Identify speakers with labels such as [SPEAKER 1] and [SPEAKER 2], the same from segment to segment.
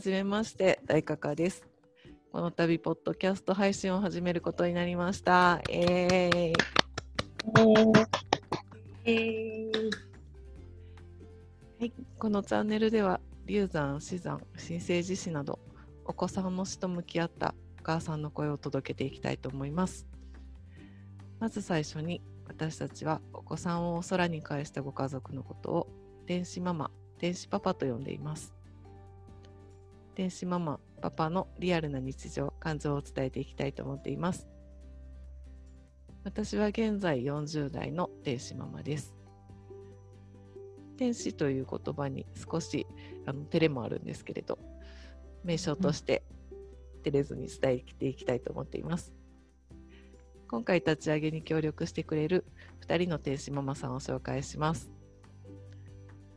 [SPEAKER 1] じめまして大カカです。この度ポッドキャスト配信を始めることになりました。えーイ。
[SPEAKER 2] えー、
[SPEAKER 1] はい、このチャンネルでは流産、死産、新生児死などお子さんの死と向き合ったお母さんの声を届けていきたいと思います。まず最初に私たちはお子さんをお空に返したご家族のことを天使ママ、天使パパと呼んでいます天使ママ、パパのリアルな日常、感情を伝えていきたいと思っています。私は現在40代の天使ママです。天使という言葉に少しあの照れもあるんですけれど名称として照れずに伝えていきたいと思っています。今回立ち上げに協力してくれる2人の天使ママさんを紹介します。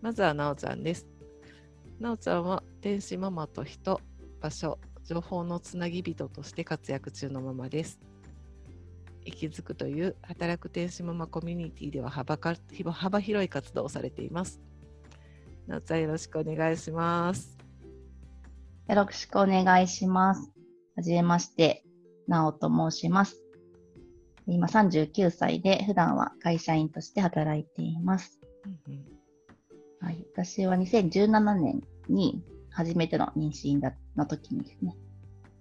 [SPEAKER 1] まずはなおちゃんです。なおちゃんは天使ママと人場所情報のつなぎ人として活躍中のママです息づくという働く天使ママコミュニティでは幅か幅広い活動をされています。なおちゃんよろしくお願いします。
[SPEAKER 2] よろしくお願いします。はじめまして、なおと申します。今39歳で、普段は会社員として働いています。
[SPEAKER 1] うんうん
[SPEAKER 2] はい、私は2017年に初めての妊娠だの時にですね、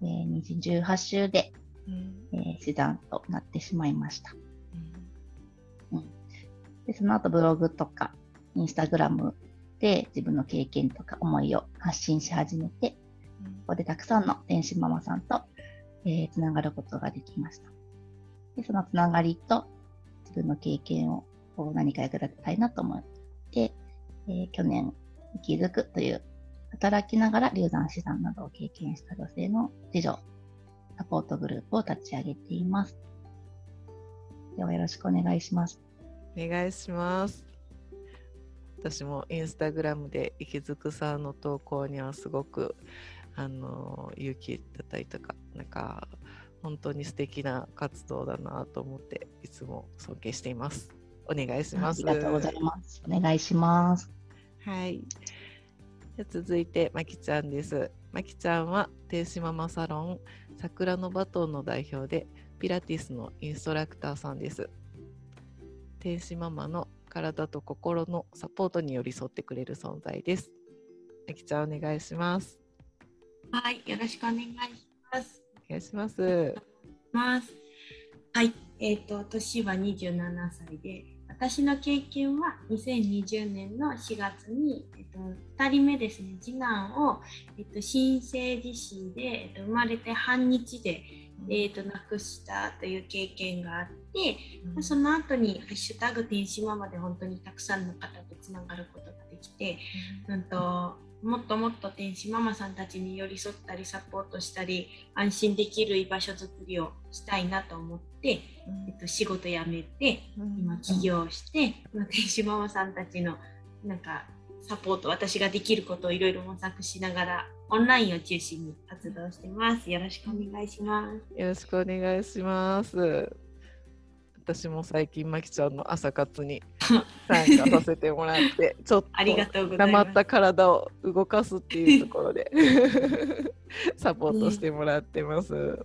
[SPEAKER 2] えー妊娠18週で、
[SPEAKER 1] うん。
[SPEAKER 2] えー死産となってしまいました。
[SPEAKER 1] うん。
[SPEAKER 2] で、その後ブログとか、インスタグラムで自分の経験とか思いを発信し始めて、ここでたくさんの天使ママさんと、えーつながることができました。で、そのつながりと自分の経験をこう何か役立てたいなと思って、えー去年、生きづくという働きながら流産死産などを経験した女性の自助サポートグループを立ち上げています。ではよろしくお願いします。
[SPEAKER 1] お願いします。私もインスタグラムで息づくさんの投稿にはすごくあの勇気だったりとかなんか本当に素敵な活動だなと思っていつも尊敬しています。お願いします。
[SPEAKER 2] ありがとうございます。お願いします。
[SPEAKER 1] はい。じゃあ続いて、まきちゃんです。まきちゃんは、天使ママサロン、桜のバトンの代表で、ピラティスのインストラクターさんです。天使ママの体と心のサポートに寄り添ってくれる存在です。まきちゃん、お願いします。
[SPEAKER 3] はい、よろしくお願いします。
[SPEAKER 1] お願いします。
[SPEAKER 3] ますはい、えっ、と私は27歳で、私の経験は2020年の4月に、えっと2人目ですね、次男を、えっと新生児死で、えっと生まれて半日で、えっと亡くしたという経験があって、その後に「ハッシュタグ天使ママ」で本当にたくさんの方とつながることができて、うんともっともっと天使ママさんたちに寄り添ったりサポートしたり安心できる居場所づくりをしたいなと思って、えっと、仕事辞めて今起業して、まあ天使ママさんたちのなんかサポート私ができることをいろいろ模索しながらオンラインを中心に活動してます。よろしくお願いします。
[SPEAKER 1] よろしくお願いします。私も最近、まきちゃんの朝活に 参加させてもらって、ちょっと
[SPEAKER 3] ありがとうございま
[SPEAKER 1] った体を動かすっていうところで サポートしてもらってます。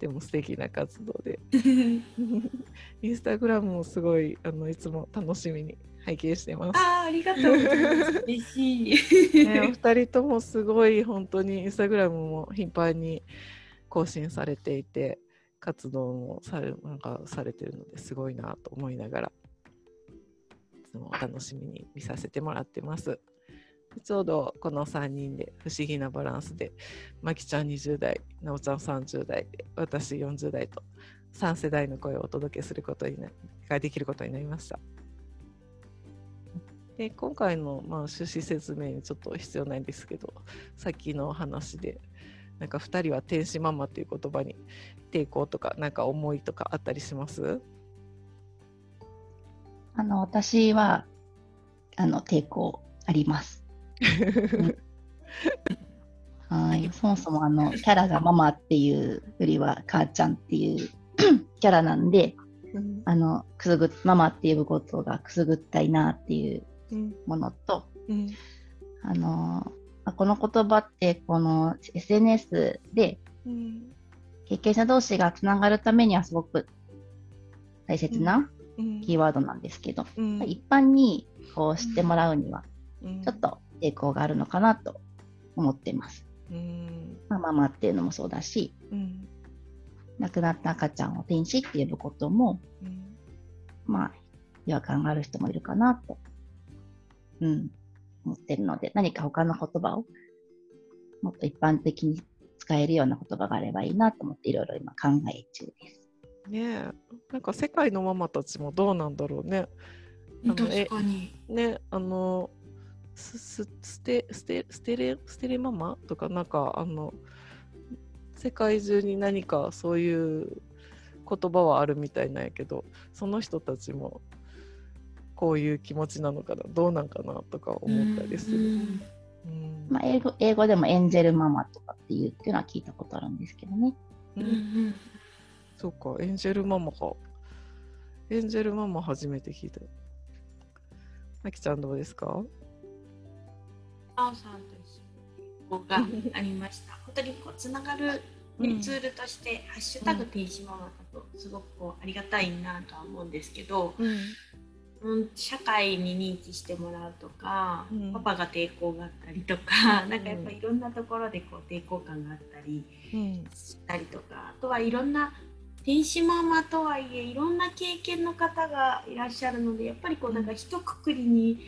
[SPEAKER 1] でも素敵な活動で。インスタグラムもすごいあのいつも楽しみに拝見してます。
[SPEAKER 3] あーありがとうございます嬉しい、
[SPEAKER 1] ね、お二人ともすごい本当にインスタグラムも頻繁に更新されていて活動もされなんかされてるのですごいなと思いながらいつも楽しみに見させてもらってます。ちょうどこの3人で不思議なバランスでまきちゃん20代なおちゃん30代で私40代と3世代の声をお届けすることになができることになりました。で今回の、まあ、趣旨説明にちょっと必要ないんですけどさっきの話でなんか2人は天使ママっていう言葉に抵抗とかなんか思いとかあったりします？
[SPEAKER 2] あの、私は、あの、抵抗あります。はい。そもそも、あの、キャラがママっていうよりは、母ちゃんっていう キャラなんで、あの、くすぐ、ママって呼ぶことがくすぐったいなっていう
[SPEAKER 1] うん
[SPEAKER 2] ものと、
[SPEAKER 1] うん
[SPEAKER 2] あの、あこの言葉ってこの SNS で
[SPEAKER 1] うん
[SPEAKER 2] 経験者同士がつながるためにはすごく大切な
[SPEAKER 1] うん。
[SPEAKER 2] キーワードなんですけど、
[SPEAKER 1] うん。
[SPEAKER 2] 一般にこう知ってもらうには
[SPEAKER 1] うん。
[SPEAKER 2] ちょっと抵抗があるのかなと思ってます。
[SPEAKER 1] うん。
[SPEAKER 2] まあ、ママっていうのもそうだし
[SPEAKER 1] うん。
[SPEAKER 2] 亡くなった赤ちゃんを天使って呼ぶことも
[SPEAKER 1] うん。
[SPEAKER 2] まあ違和感がある人もいるかなと、うん、思ってるので何か他の言葉をもっと一般的に使えるような言葉があればいいなと思っていろいろ今考え中です。
[SPEAKER 1] ねえなんか世界のママたちもどうなんだろうね。あの
[SPEAKER 3] 確かに。
[SPEAKER 1] ねあのすすステステステレステレママとかなんかあの世界中に何かそういう言葉はあるみたいなんやけどその人たちもこういう気持ちなのかなどうなんかなとか思ったりする。
[SPEAKER 2] まあ、英語英語でもエンジェルママとかっていうっていうのは聞いたことあるんですけどね。
[SPEAKER 1] う
[SPEAKER 3] うんんうん
[SPEAKER 1] そうかエンジェルママか。エンジェルママ初めて聞いた。あきちゃんどうですか？
[SPEAKER 3] あおさんと一緒にがありました。本当にこうつながる、ツールとして「ハッシュタグ天使ママ」だとすごくこうありがたいなとは思うんですけど、
[SPEAKER 1] うん
[SPEAKER 3] うん、社会に認知してもらうとか、
[SPEAKER 1] うん。
[SPEAKER 3] パパが抵抗があったりとか、なんかやっぱりいろんなところでこう抵抗感があったり
[SPEAKER 1] うん。
[SPEAKER 3] したりとかあとはいろんな天使ママとはいえいろんな経験の方がいらっしゃるのでやっぱりこうなんか一括りに、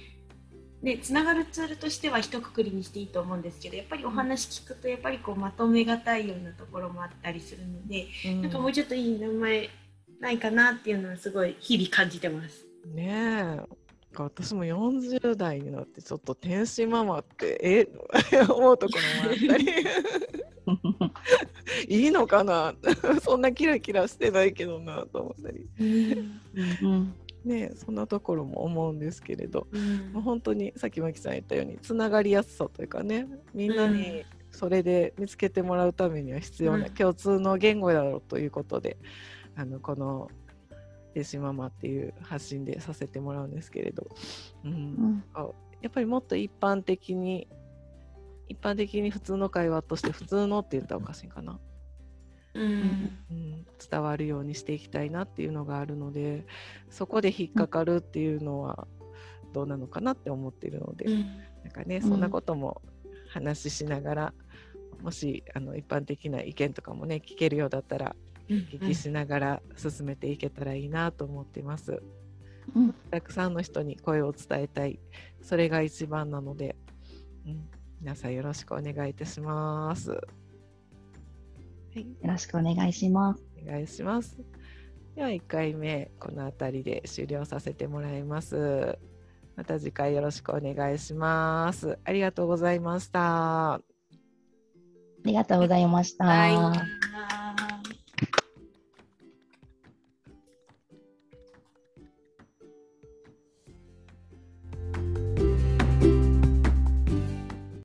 [SPEAKER 3] ね、つながるツールとしては一括りにしていいと思うんですけどやっぱりお話聞くとやっぱりこうまとめがたいようなところもあったりするので、
[SPEAKER 1] うん。
[SPEAKER 3] なんかもうちょっといい名前ないかなっていうのはすごい日々感じてます。
[SPEAKER 1] ねえ。私も40代になってちょっと天使ママってえ？思うところもあったり。いいのかな？そんなキラキラしてないけどなと思ったり。
[SPEAKER 2] うん。
[SPEAKER 1] ねえそんなところも思うんですけれど。
[SPEAKER 3] うん。
[SPEAKER 1] もう本当にさっきまきさん言ったようにつながりやすさというかねみんなにそれで見つけてもらうためには必要な
[SPEAKER 3] うん。
[SPEAKER 1] 共通の言語だろうということで、あのこの「天使ママ」っていう発信でさせてもらうんですけれど、うん。
[SPEAKER 2] うん。
[SPEAKER 1] やっぱりもっと一般的に一般的に普通の会話として普通のって言ったらおかしいかな、
[SPEAKER 3] うん。
[SPEAKER 1] うん、伝わるようにしていきたいなっていうのがあるのでそこで引っかかるっていうのはどうなのかなって思っているので、
[SPEAKER 3] うん。
[SPEAKER 1] なんかね
[SPEAKER 2] ん。
[SPEAKER 1] そんなことも話ししながら、もしあの一般的な意見とかもね聞けるようだったら聞きしながら進めていけたらいいなと思ってます。
[SPEAKER 2] うん
[SPEAKER 1] たくさんの人に声を伝えたいそれが一番なので、うん、皆さんよろしくお願いいたします。はい、
[SPEAKER 2] よろしくお願いします。
[SPEAKER 1] お願いします。では1回目この辺りで終了させてもらいます。また次回よろしくお願いします。ありがとうございました。
[SPEAKER 2] ありがとうございました。
[SPEAKER 3] はい